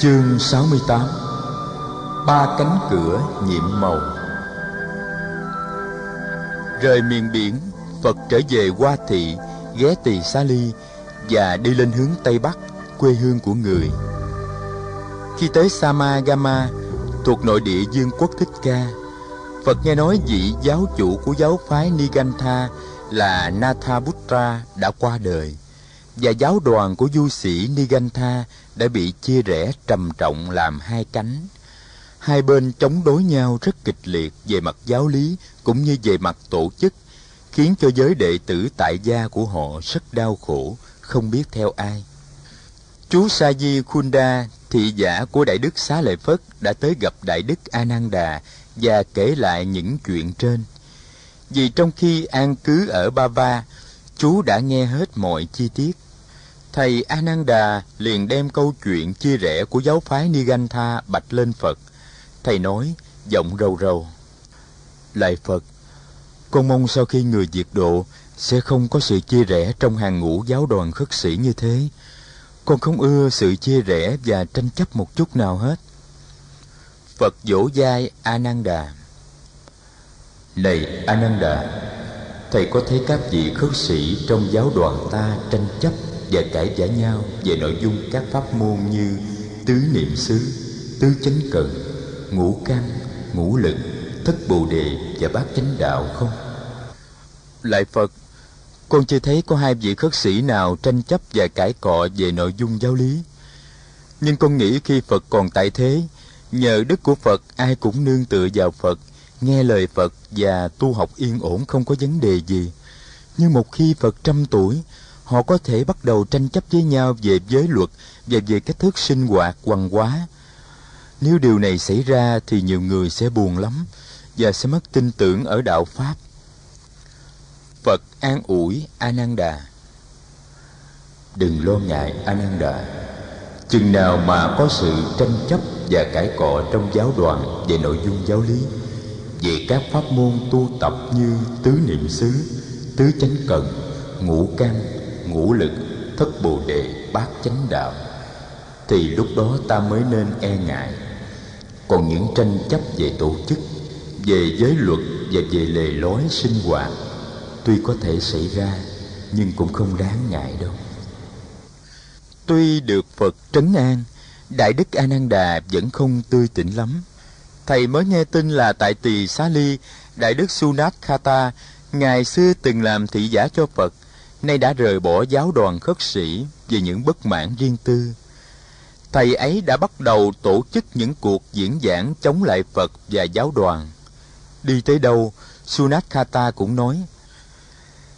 Chương 68 Ba cánh cửa nhiệm màu. Rời miền biển, Phật trở về Hoa Thị, ghé Tỳ Xá Ly và đi lên hướng Tây Bắc, quê hương của người. Khi tới Samagama, thuộc nội địa Dương quốc Thích Ca, Phật nghe nói vị giáo chủ của giáo phái Nigantha là Nathaputra đã qua đời và giáo đoàn của du sĩ Nigantha đã bị chia rẽ trầm trọng làm hai cánh. Hai bên chống đối nhau rất kịch liệt về mặt giáo lý cũng như về mặt tổ chức, khiến cho giới đệ tử tại gia của họ rất đau khổ, không biết theo ai. Chú Sa Kunda, Khunda, thị giả của Đại Đức Xá Lợi Phất đã tới gặp Đại Đức A Nan Đà và kể lại những chuyện trên. Vì trong khi an cứ ở Ba Va, chú đã nghe hết mọi chi tiết. Thầy Ananda liền đem câu chuyện chia rẽ của giáo phái Nigantha bạch lên Phật. Thầy nói, giọng rầu rầu. lại Phật, con mong sau khi người diệt độ sẽ không có sự chia rẽ trong hàng ngũ giáo đoàn khất sĩ như thế. Con không ưa sự chia rẽ và tranh chấp một chút nào hết. Phật dỗ dai Ananda. Này Ananda, thầy có thấy các vị khất sĩ trong giáo đoàn ta tranh chấp và cãi vã nhau về nội dung các pháp môn như tứ niệm xứ, tứ chánh cần, ngũ căn, ngũ lực, thất bồ đề và bát chánh đạo không? Lại Phật, con chưa thấy có hai vị khất sĩ nào tranh chấp và cãi cọ về nội dung giáo lý. Nhưng con nghĩ khi Phật còn tại thế, nhờ đức của Phật ai cũng nương tựa vào Phật, nghe lời Phật và tu học yên ổn không có vấn đề gì. Nhưng một khi Phật trăm tuổi, họ có thể bắt đầu tranh chấp với nhau về giới luật và về cách thức sinh hoạt quằn quá. Nếu điều này xảy ra thì nhiều người sẽ buồn lắm và sẽ mất tin tưởng ở đạo Pháp. Phật an ủi Ananda Đừng lo ngại Ananda Chừng nào mà có sự tranh chấp và cãi cọ trong giáo đoàn về nội dung giáo lý về các pháp môn tu tập như tứ niệm xứ, tứ chánh cần, ngũ căn, ngũ lực, thất bồ đề, bát chánh đạo. Thì lúc đó ta mới nên e ngại. Còn những tranh chấp về tổ chức, về giới luật và về lề lối sinh hoạt, tuy có thể xảy ra, nhưng cũng không đáng ngại đâu. Tuy được phật trấn an, đại đức a nan đà vẫn không tươi tỉnh lắm. Thầy mới nghe tin là tại tỳ xá ly, đại đức sunat khata ngày xưa từng làm thị giả cho phật nay đã rời bỏ giáo đoàn khất sĩ vì những bất mãn riêng tư. Thầy ấy đã bắt đầu tổ chức những cuộc diễn giảng chống lại Phật và giáo đoàn. Đi tới đâu, Sunakhata cũng nói,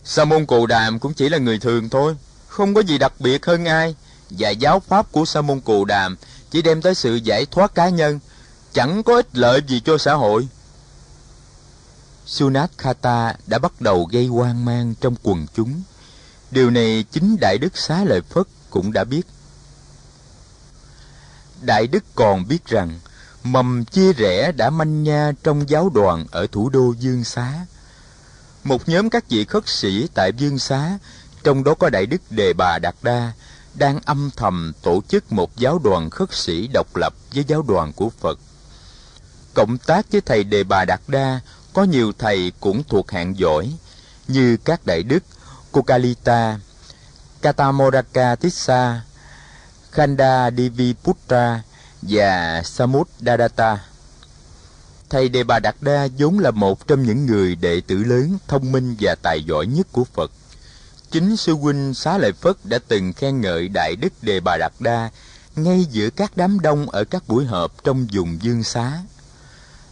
Sa môn Cồ Đàm cũng chỉ là người thường thôi, không có gì đặc biệt hơn ai, và giáo pháp của Sa môn Cồ Đàm chỉ đem tới sự giải thoát cá nhân, chẳng có ích lợi gì cho xã hội. Sunakhata đã bắt đầu gây hoang mang trong quần chúng Điều này chính Đại Đức Xá Lợi Phất cũng đã biết. Đại Đức còn biết rằng mầm chia rẽ đã manh nha trong giáo đoàn ở thủ đô Dương Xá. Một nhóm các vị khất sĩ tại Dương Xá, trong đó có Đại Đức Đề Bà Đạt Đa, đang âm thầm tổ chức một giáo đoàn khất sĩ độc lập với giáo đoàn của Phật. Cộng tác với thầy Đề Bà Đạt Đa, có nhiều thầy cũng thuộc hạng giỏi, như các đại đức Kukalita, Katamoraka Tissa, Khanda Diviputra và Samudadatta. Thầy Đề Bà Đạt Đa vốn là một trong những người đệ tử lớn, thông minh và tài giỏi nhất của Phật. Chính sư huynh Xá Lợi Phất đã từng khen ngợi Đại Đức Đề Bà Đạt Đa ngay giữa các đám đông ở các buổi họp trong vùng Dương Xá.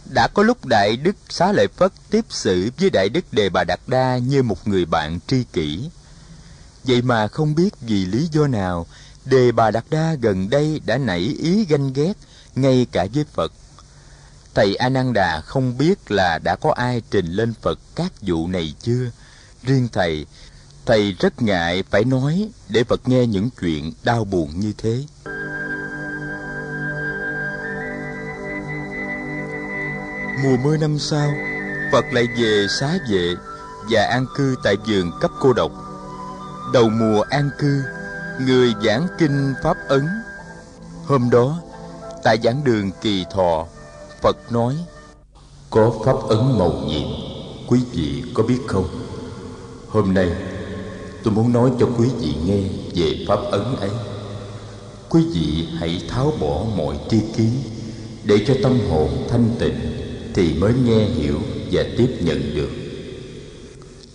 Đã có lúc Đại Đức Xá Lợi Phất tiếp xử với Đại Đức Đề Bà Đạt Đa như một người bạn tri kỷ. Vậy mà không biết vì lý do nào, Đề Bà Đạt Đa gần đây đã nảy ý ganh ghét ngay cả với Phật. Thầy A Nan Đà không biết là đã có ai trình lên Phật các vụ này chưa. Riêng thầy, thầy rất ngại phải nói để Phật nghe những chuyện đau buồn như thế. Mùa mưa năm sau, Phật lại về xá vệ và an cư tại vườn cấp cô độc. Đầu mùa an cư, người giảng kinh pháp ấn. Hôm đó, tại giảng đường kỳ thọ phật nói có pháp ấn màu nhiệm quý vị có biết không hôm nay tôi muốn nói cho quý vị nghe về pháp ấn ấy quý vị hãy tháo bỏ mọi tri kiến để cho tâm hồn thanh tịnh thì mới nghe hiểu và tiếp nhận được.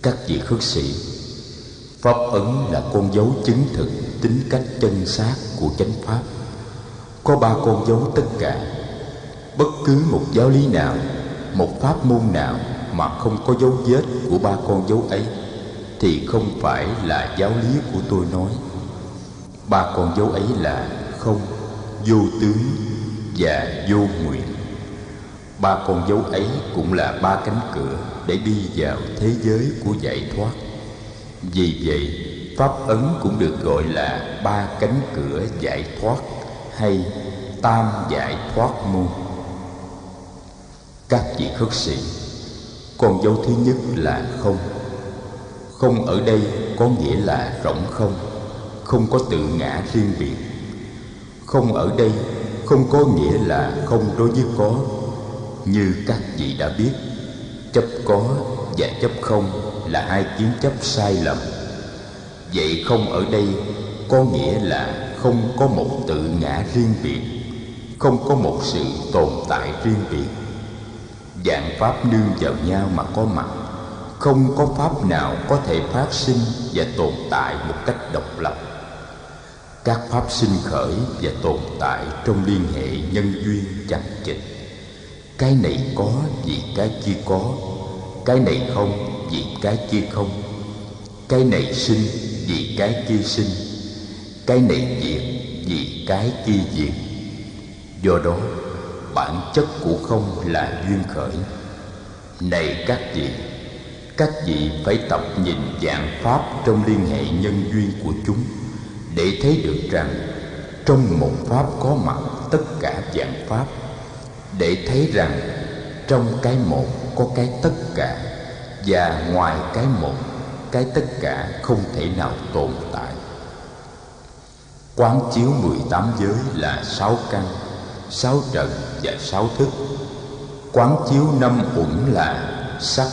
Các vị khất sĩ, pháp ấn là con dấu chứng thực tính cách chân xác của chánh pháp. Có ba con dấu tất cả. Bất cứ một giáo lý nào, một pháp môn nào mà không có dấu vết của ba con dấu ấy thì không phải là giáo lý của tôi nói. Ba con dấu ấy là không, vô tướng và vô nguyện ba con dấu ấy cũng là ba cánh cửa để đi vào thế giới của giải thoát. Vì vậy, pháp ấn cũng được gọi là ba cánh cửa giải thoát hay tam giải thoát môn. Các vị khất sĩ, con dấu thứ nhất là không. Không ở đây có nghĩa là rỗng không không có tự ngã riêng biệt. Không ở đây không có nghĩa là không đối với có như các vị đã biết, chấp có và chấp không là hai kiến chấp sai lầm. Vậy không ở đây có nghĩa là không có một tự ngã riêng biệt, không có một sự tồn tại riêng biệt. Dạng pháp nương vào nhau mà có mặt, không có pháp nào có thể phát sinh và tồn tại một cách độc lập. Các pháp sinh khởi và tồn tại trong liên hệ nhân duyên chặt chịch cái này có vì cái kia có. Cái này không vì cái kia không. Cái này sinh vì cái kia sinh. Cái này diệt vì cái kia diệt. Do đó, bản chất của không là duyên khởi. Này các vị các vị phải tập nhìn dạng pháp trong liên hệ nhân duyên của chúng để thấy được rằng trong một pháp có mặt tất cả dạng pháp để thấy rằng trong cái một có cái tất cả và ngoài cái một, cái tất cả không thể nào tồn tại. Quán chiếu mười tám giới là sáu căn, sáu trần và sáu thức. Quán chiếu năm uẩn là sắc,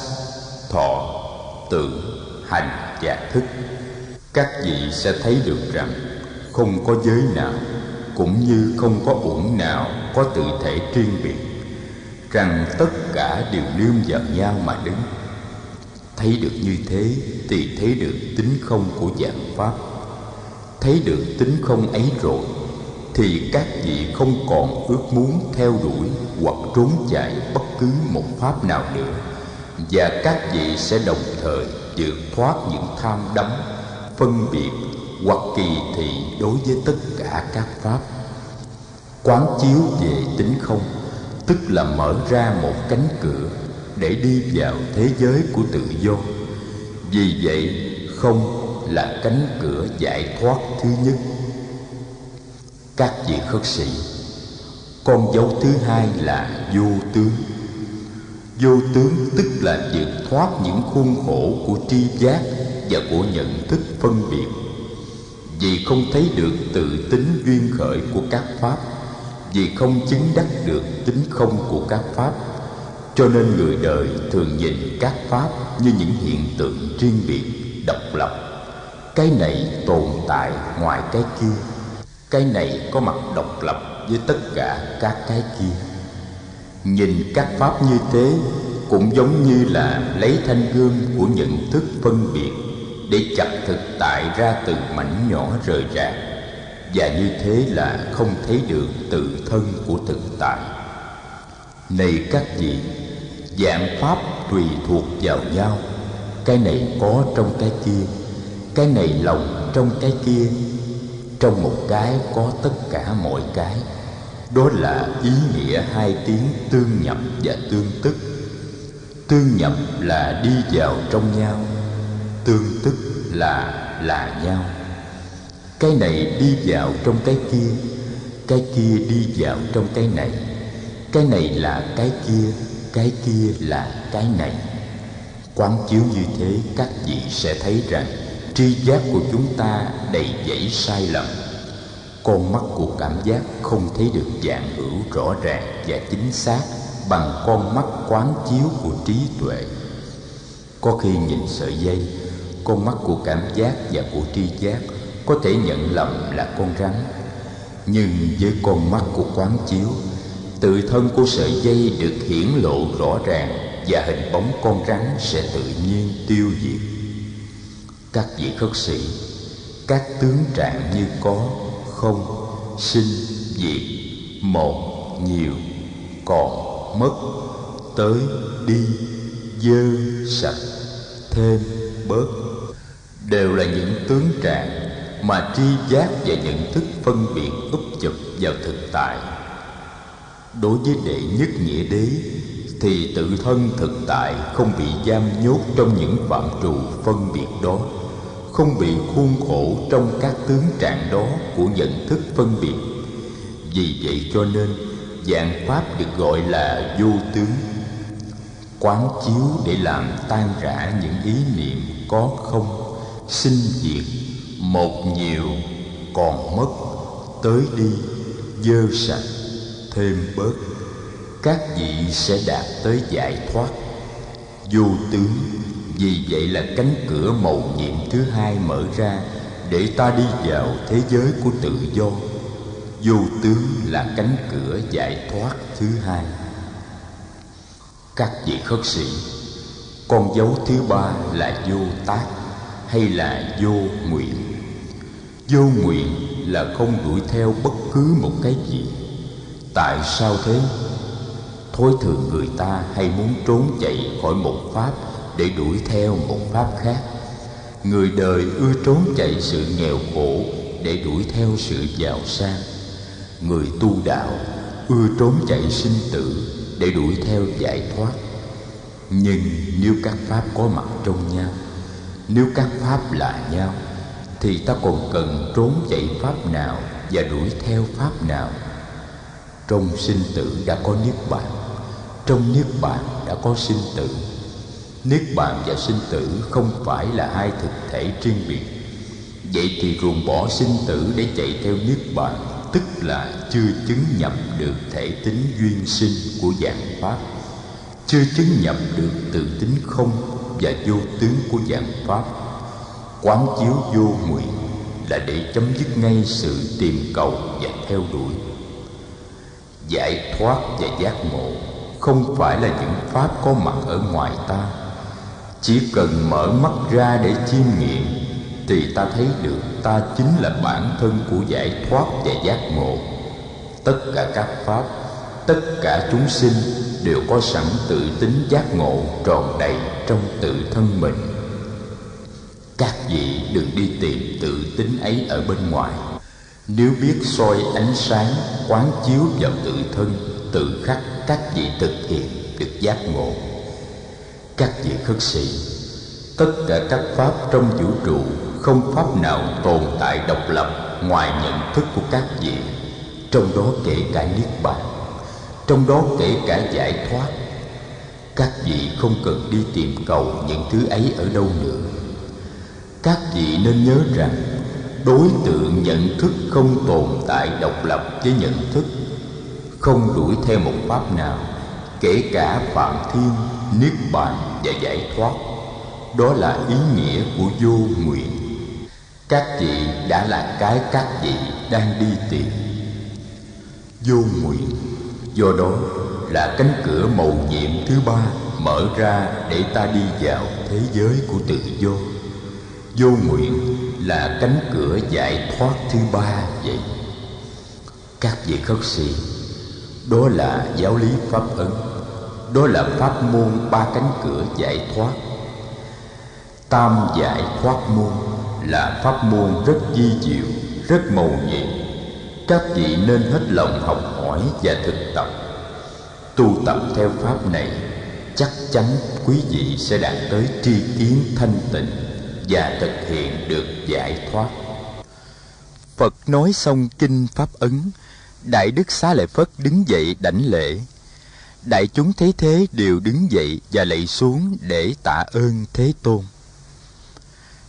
thọ, tưởng, hành và thức. Các vị sẽ thấy được rằng không có giới nào cũng như không có uẩn nào có tự thể riêng biệt, rằng tất cả đều nương vào nhau mà đứng. Thấy được như thế thì thấy được tính không của dạng pháp. Thấy được tính không ấy rồi thì các vị không còn ước muốn theo đuổi hoặc trốn chạy bất cứ một pháp nào nữa, và các vị sẽ đồng thời vượt thoát những tham đắm, phân biệt hoặc kỳ thị đối với tất cả các pháp. Quán chiếu về tính không, tức là mở ra một cánh cửa để đi vào thế giới của tự do. Vì vậy, không là cánh cửa giải thoát thứ nhất. Các vị khất sĩ, con dấu thứ hai là vô tướng. Vô tướng tức là vượt thoát những khuôn khổ của tri giác và của nhận thức phân biệt vì không thấy được tự tính duyên khởi của các pháp, vì không chứng đắc được tính không của các pháp, cho nên người đời thường nhìn các pháp như những hiện tượng riêng biệt, độc lập. Cái này tồn tại ngoài cái kia. Cái này có mặt độc lập với tất cả các cái kia. Nhìn các pháp như thế cũng giống như là lấy thanh gương của nhận thức phân biệt để chặt thực tại ra từ mảnh nhỏ rời rạc. Và như thế là không thấy được tự thân của thực tại. Này các vị, dạng pháp tùy thuộc vào nhau. Cái này có trong cái kia, cái này lòng trong cái kia. Trong một cái có tất cả mọi cái. Đó là ý nghĩa hai tiếng tương nhập và tương tức. Tương nhập là đi vào trong nhau tương tức là là nhau. Cái này đi vào trong cái kia cái kia đi vào trong cái này. Cái này là cái kia cái kia là cái này. Quán chiếu như thế, các vị sẽ thấy rằng tri giác của chúng ta đầy dẫy sai lầm. Con mắt của cảm giác không thấy được dạng hữu rõ ràng và chính xác bằng con mắt quán chiếu của trí tuệ. Có khi nhìn sợi dây con mắt của cảm giác và của tri giác có thể nhận lầm là con rắn. Nhưng với con mắt của quán chiếu, tự thân của sợi dây được hiển lộ rõ ràng và hình bóng con rắn sẽ tự nhiên tiêu diệt. Các vị khất sĩ, các tướng trạng như có, không, sinh, diệt, một, nhiều, còn, mất, tới, đi, dơ, sạch, thêm, bớt đều là những tướng trạng mà tri giác và nhận thức phân biệt úp chụp vào thực tại. Đối với đệ nhất nghĩa đế, thì tự thân thực tại không bị giam nhốt trong những phạm trù phân biệt đó, không bị khuôn khổ trong các tướng trạng đó của nhận thức phân biệt. Vì vậy cho nên, dạng pháp được gọi là vô tướng. Quán chiếu để làm tan rã những ý niệm có không? Sinh diệt, một nhiều còn mất, tới đi, dơ sạch, thêm bớt. Các vị sẽ đạt tới giải thoát. Vô tướng, vì vậy là cánh cửa màu nhiệm thứ hai mở ra, để ta đi vào thế giới của tự do. Vô tướng là cánh cửa giải thoát thứ hai. Các vị khất sĩ, con dấu thứ ba là vô tác hay là vô nguyện? Vô nguyện là không đuổi theo bất cứ một cái gì. Tại sao thế? Thối thường người ta hay muốn trốn chạy khỏi một pháp để đuổi theo một pháp khác. Người đời ưa trốn chạy sự nghèo khổ để đuổi theo sự giàu sang. Người tu đạo ưa trốn chạy sinh tử để đuổi theo giải thoát. Nhưng nếu các pháp có mặt trong nhau nếu các pháp là nhau, thì ta còn cần trốn chạy pháp nào và đuổi theo pháp nào? Trong sinh tử đã có niết bàn, trong niết bàn đã có sinh tử. Niết bàn và sinh tử không phải là hai thực thể riêng biệt. Vậy thì ruồng bỏ sinh tử để chạy theo niết bàn, tức là chưa chứng nhập được thể tính duyên sinh của dạng pháp. Chưa chứng nhập được tự tính không và vô tướng của dạng pháp. Quán chiếu vô nguyện là để chấm dứt ngay sự tìm cầu và theo đuổi. Giải thoát và giác ngộ không phải là những pháp có mặt ở ngoài ta. Chỉ cần mở mắt ra để chiêm nghiệm thì ta thấy được ta chính là bản thân của giải thoát và giác ngộ. Tất cả các pháp tất cả chúng sinh đều có sẵn tự tính giác ngộ tròn đầy trong tự thân mình. Các vị đừng đi tìm tự tính ấy ở bên ngoài. Nếu biết soi ánh sáng, quán chiếu vào tự thân, tự khắc các vị thực hiện được giác ngộ. Các vị khất sĩ, tất cả các pháp trong vũ trụ không pháp nào tồn tại độc lập ngoài nhận thức của các vị. Trong đó kể cả niết bàn trong đó kể cả giải thoát. Các vị không cần đi tìm cầu những thứ ấy ở đâu nữa. Các vị nên nhớ rằng, đối tượng nhận thức không tồn tại độc lập với nhận thức, không đuổi theo một pháp nào, kể cả phạm thiên, niết bàn và giải thoát. Đó là ý nghĩa của vô nguyện. Các vị đã là cái các vị đang đi tìm. Vô nguyện do đó là cánh cửa mầu nhiệm thứ ba mở ra để ta đi vào thế giới của tự do. Vô nguyện là cánh cửa giải thoát thứ ba vậy. Các vị khất sĩ, đó là giáo lý pháp ấn, đó là pháp môn ba cánh cửa giải thoát. Tam giải thoát môn là pháp môn rất di diệu, rất màu nhiệm các vị nên hết lòng học hỏi và thực tập. Tu tập theo pháp này, chắc chắn quý vị sẽ đạt tới tri kiến thanh tịnh và thực hiện được giải thoát. Phật nói xong kinh pháp ấn, đại đức xá lợi phất đứng dậy đảnh lễ. Đại chúng thấy thế đều đứng dậy và lạy xuống để tạ ơn thế tôn.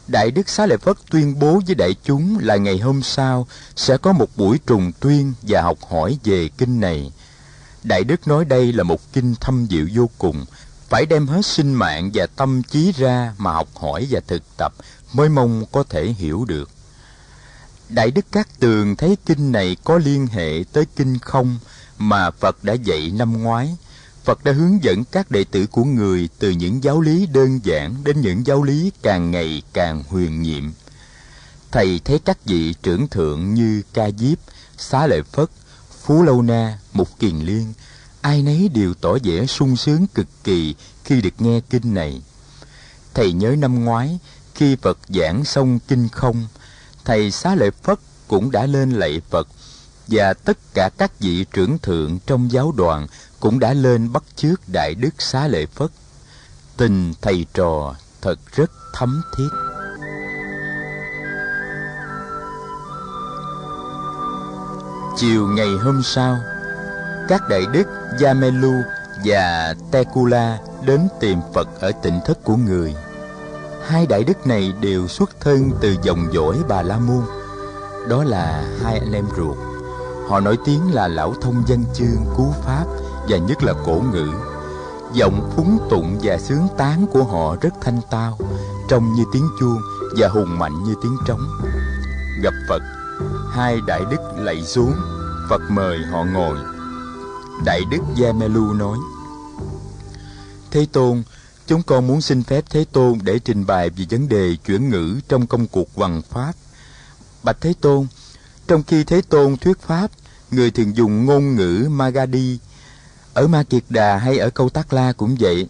Đại Đức Xá Lợi Phất tuyên bố với đại chúng là ngày hôm sau sẽ có một buổi trùng tuyên và học hỏi về kinh này. Đại Đức nói đây là một kinh thâm diệu vô cùng, phải đem hết sinh mạng và tâm trí ra mà học hỏi và thực tập mới mong có thể hiểu được. Đại Đức cát Tường thấy kinh này có liên hệ tới kinh không mà Phật đã dạy năm ngoái. Phật đã hướng dẫn các đệ tử của người từ những giáo lý đơn giản đến những giáo lý càng ngày càng huyền nhiệm. Thầy thấy các vị trưởng thượng như Ca Diếp, Xá Lợi Phất, Phú Lâu Na, Mục Kiền Liên, ai nấy đều tỏ vẻ sung sướng cực kỳ khi được nghe kinh này. Thầy nhớ năm ngoái, khi Phật giảng xong kinh không, thầy Xá Lợi Phất cũng đã lên lạy Phật và tất cả các vị trưởng thượng trong giáo đoàn cũng đã lên bắt chước Đại Đức Xá Lợi Phất. Tình thầy trò thật rất thấm thiết. Chiều ngày hôm sau, các đại đức Yamelu và Tekula đến tìm Phật ở tỉnh thất của người. Hai đại đức này đều xuất thân từ dòng dõi Bà La Môn. Đó là hai anh em ruột. Họ nổi tiếng là lão thông dân chương cứu pháp và nhất là cổ ngữ. Giọng phúng tụng và sướng tán của họ rất thanh tao, trông như tiếng chuông và hùng mạnh như tiếng trống. Gặp Phật, hai đại đức lạy xuống, Phật mời họ ngồi. Đại đức Gia Melu nói: Thế Tôn, chúng con muốn xin phép Thế Tôn để trình bày về vấn đề chuyển ngữ trong công cuộc hoằng pháp. Bạch Thế Tôn, trong khi Thế Tôn thuyết pháp, người thường dùng ngôn ngữ magadi ở Ma Kiệt Đà hay ở Câu Tác La cũng vậy.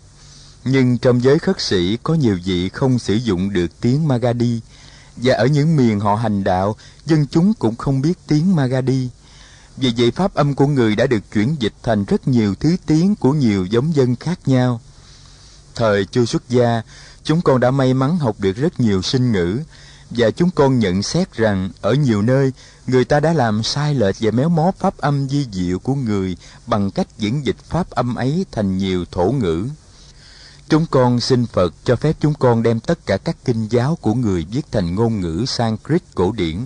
Nhưng trong giới khất sĩ có nhiều vị không sử dụng được tiếng Magadi Và ở những miền họ hành đạo, dân chúng cũng không biết tiếng Magadi. Vì vậy pháp âm của người đã được chuyển dịch thành rất nhiều thứ tiếng của nhiều giống dân khác nhau. Thời chưa xuất gia, chúng con đã may mắn học được rất nhiều sinh ngữ, và chúng con nhận xét rằng ở nhiều nơi người ta đã làm sai lệch và méo mó pháp âm di diệu của người bằng cách diễn dịch pháp âm ấy thành nhiều thổ ngữ. Chúng con xin Phật cho phép chúng con đem tất cả các kinh giáo của người viết thành ngôn ngữ Sanskrit cổ điển.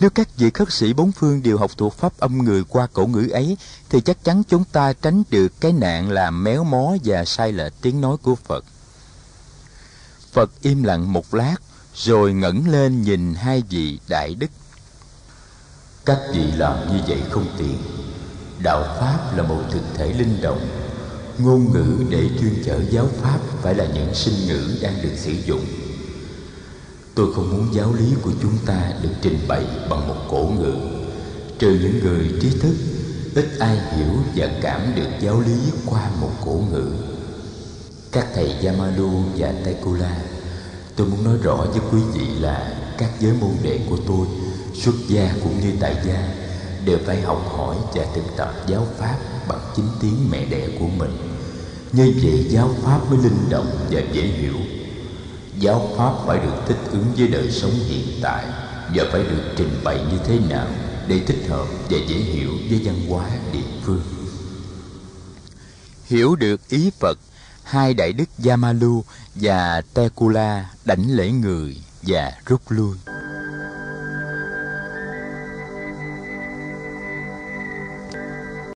Nếu các vị khất sĩ bốn phương đều học thuộc pháp âm người qua cổ ngữ ấy, thì chắc chắn chúng ta tránh được cái nạn làm méo mó và sai lệch tiếng nói của Phật. Phật im lặng một lát, rồi ngẩng lên nhìn hai vị đại đức. Các vị làm như vậy không tiện. Đạo pháp là một thực thể linh động. Ngôn ngữ để chuyên chở giáo pháp phải là những sinh ngữ đang được sử dụng. Tôi không muốn giáo lý của chúng ta được trình bày bằng một cổ ngữ. Trừ những người trí thức, ít ai hiểu và cảm được giáo lý qua một cổ ngữ. Các thầy Yamalu và taikula tôi muốn nói rõ với quý vị là các giới môn đệ của tôi, xuất gia cũng như tại gia, đều phải học hỏi và thực tập giáo pháp bằng chính tiếng mẹ đẻ của mình. Như vậy giáo pháp mới linh động và dễ hiểu. Giáo pháp phải được thích ứng với đời sống hiện tại và phải được trình bày như thế nào để thích hợp và dễ hiểu với văn hóa địa phương. Hiểu được ý phật hai đại đức Yamalu và Tekula đảnh lễ người và rút lui.